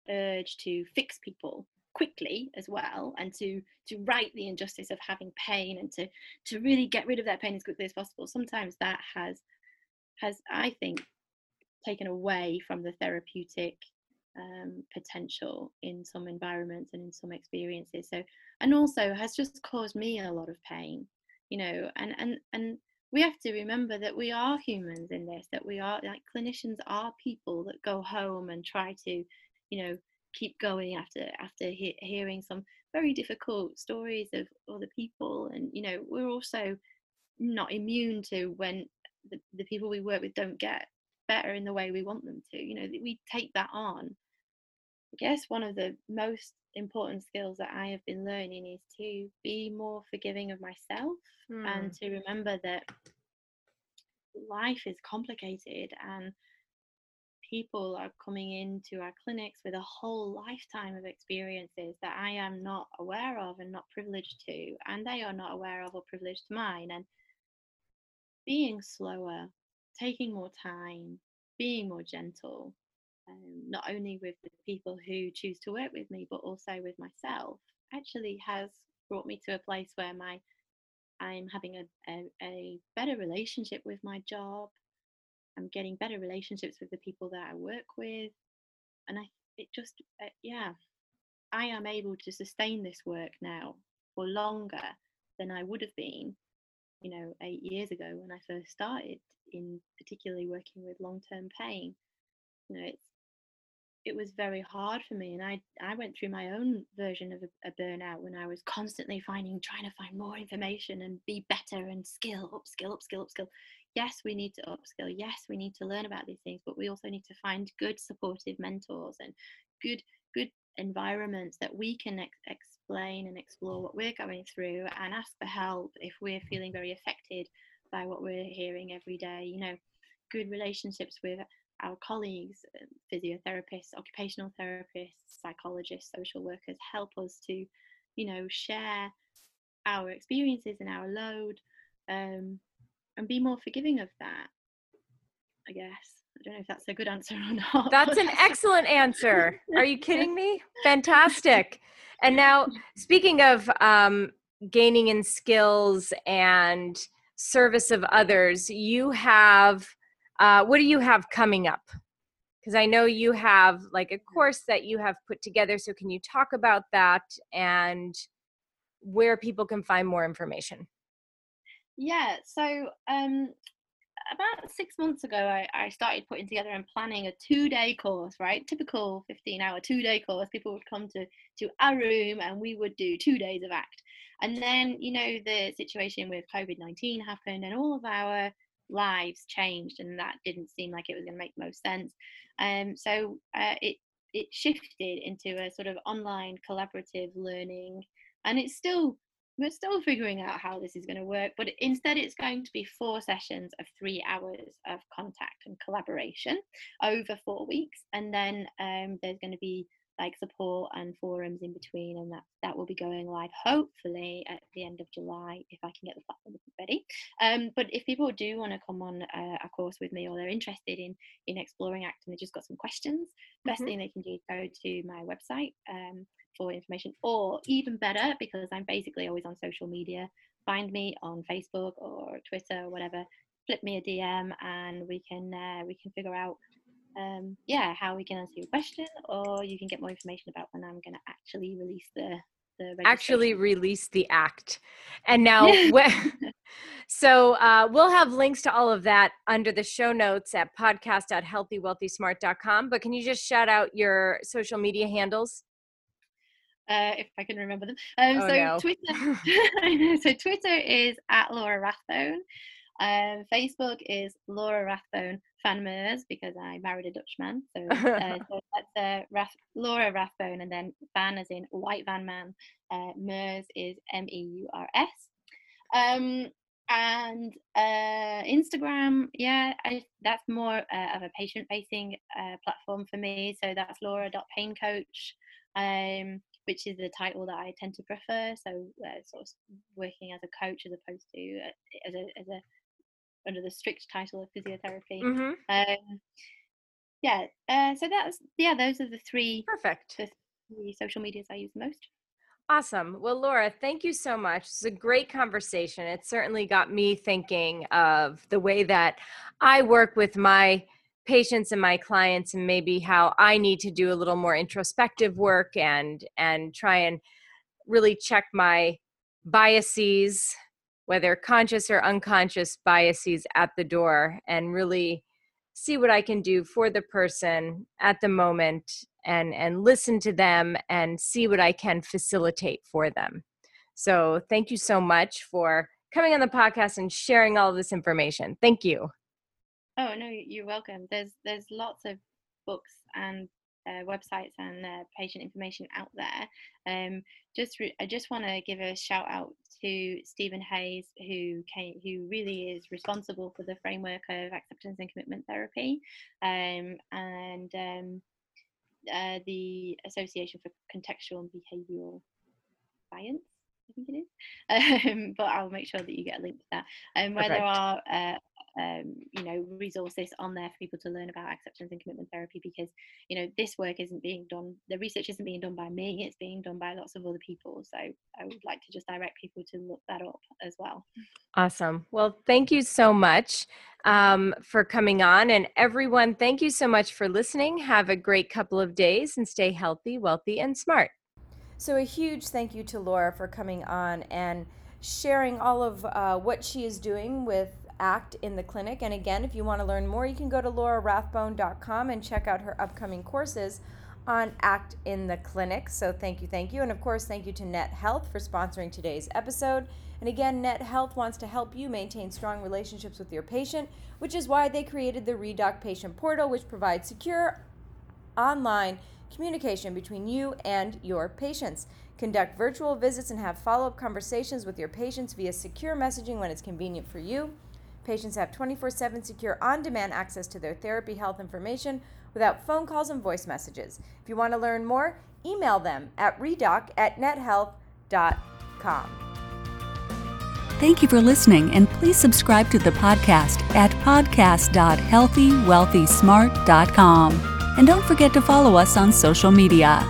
urge to fix people quickly as well and to to right the injustice of having pain and to to really get rid of that pain as quickly as possible. Sometimes that has has i think taken away from the therapeutic um, potential in some environments and in some experiences. So and also has just caused me a lot of pain you know and and and we have to remember that we are humans in this that we are like clinicians are people that go home and try to you know keep going after after he- hearing some very difficult stories of other people and you know we're also not immune to when the, the people we work with don't get better in the way we want them to you know we take that on i guess one of the most important skills that i have been learning is to be more forgiving of myself mm. and hmm. to remember that life is complicated and people are coming into our clinics with a whole lifetime of experiences that I am not aware of and not privileged to, and they are not aware of or privileged to mine. And being slower, taking more time, being more gentle, um, not only with the people who choose to work with me, but also with myself, actually has brought me to a place where my I'm having a, a, a better relationship with my job. I'm getting better relationships with the people that I work with, and I it just uh, yeah, I am able to sustain this work now for longer than I would have been, you know, eight years ago when I first started in particularly working with long-term pain. You know, it's it was very hard for me and I I went through my own version of a, a, burnout when I was constantly finding trying to find more information and be better and skill up, skill up, upskill upskill upskill yes, we need to upskill. Yes, we need to learn about these things, but we also need to find good supportive mentors and good good environments that we can ex- explain and explore what we're going through and ask for help if we're feeling very affected by what we're hearing every day. You know, good relationships with our colleagues, um, physiotherapists, occupational therapists, psychologists, social workers help us to, you know, share our experiences and our load um, and be more forgiving of that i guess. I don't know if that's a good answer or not. That's an excellent answer. Are you kidding me? Fantastic. And now speaking of um, gaining in skills and service of others you have uh, what do you have coming up? Because i know you have like a course that you have put together so can you talk about that and where people can find more information yeah, so um, about six months ago, I, I started putting together and planning a two day course, right? Typical 15 hour two day course. People would come to, to our room and we would do two days of ACT. And then, you know, the situation with COVID 19 happened and all of our lives changed, and that didn't seem like it was going to make most sense. Um, so uh, it, it shifted into a sort of online collaborative learning, and it's still we're still figuring out how this is going to work, but instead it's going to be four sessions of three hours of contact and collaboration over four weeks. And then um, there's going to be like support and forums in between and that that will be going live hopefully at the end of july if i can get the platform ready um, but if people do want to come on uh, a course with me or they're interested in in exploring act and they've just got some questions best mm-hmm. thing they can do is go to my website um, for information or even better because i'm basically always on social media find me on facebook or twitter or whatever flip me a dm and we can uh, we can figure out um, yeah how we can answer your question or you can get more information about when i'm going to actually release the actually release the act and now so uh, we'll have links to all of that under the show notes at podcast.healthywealthysmart.com but can you just shout out your social media handles uh, if I can remember them. Um, oh, so no. Twitter, so Twitter is at Laura Rathbone. Um, Facebook is Laura Rathbone Van Meurs because I married a Dutchman. So, uh, so that's uh, Rath, Laura Rathbone, and then Van as in white van man. Uh, Meurs is M E U R S. Um, and uh, Instagram, yeah, I, that's more uh, of a patient-facing uh, platform for me. So that's Laura.paincoach. Um, which is the title that I tend to prefer. So, uh, sort of working as a coach as opposed to uh, as a as a under the strict title of physiotherapy. Mm-hmm. Um, yeah, uh, so that's yeah, those are the three perfect the three social medias I use most. Awesome. Well, Laura, thank you so much. It's a great conversation. It certainly got me thinking of the way that I work with my patients and my clients and maybe how I need to do a little more introspective work and and try and really check my biases whether conscious or unconscious biases at the door and really see what I can do for the person at the moment and and listen to them and see what I can facilitate for them. So thank you so much for coming on the podcast and sharing all this information. Thank you. Oh no, you're welcome. There's there's lots of books and uh, websites and uh, patient information out there. Um, just re- I just want to give a shout out to Steven Hayes, who came, who really is responsible for the framework of acceptance and commitment therapy, um, and um, uh, the Association for Contextual and Behavioural Science. I think it is, um, but I'll make sure that you get a link to that. Um, where Perfect. there are uh, um, you know resources on there for people to learn about acceptance and commitment therapy because you know this work isn't being done the research isn't being done by me it's being done by lots of other people. So i would like to just direct people to look that up as well. Awesome. Well thank you so much um, for coming on. And everyone thank you so much for listening. Have a great couple of days and stay healthy wealthy and smart. So a huge thank you to laura for coming on and sharing all of uh, what she is doing with ACT in the clinic. And again, if you want to learn more, you can go to laurarathbone.com and check out her upcoming courses on ACT in the clinic. So thank you, thank you. And of course, thank you to Net Health for sponsoring today's episode. And again, Net Health wants to help you maintain strong relationships with your patient, which is why they created the Redoc Patient Portal, which provides secure online communication between you and your patients. Conduct virtual visits and have follow up conversations with your patients via secure messaging when it's convenient for you. Patients have 24 7 secure on demand access to their therapy health information without phone calls and voice messages. If you want to learn more, email them at redoc at nethealth.com. Thank you for listening, and please subscribe to the podcast at podcast.healthywealthysmart.com. And don't forget to follow us on social media.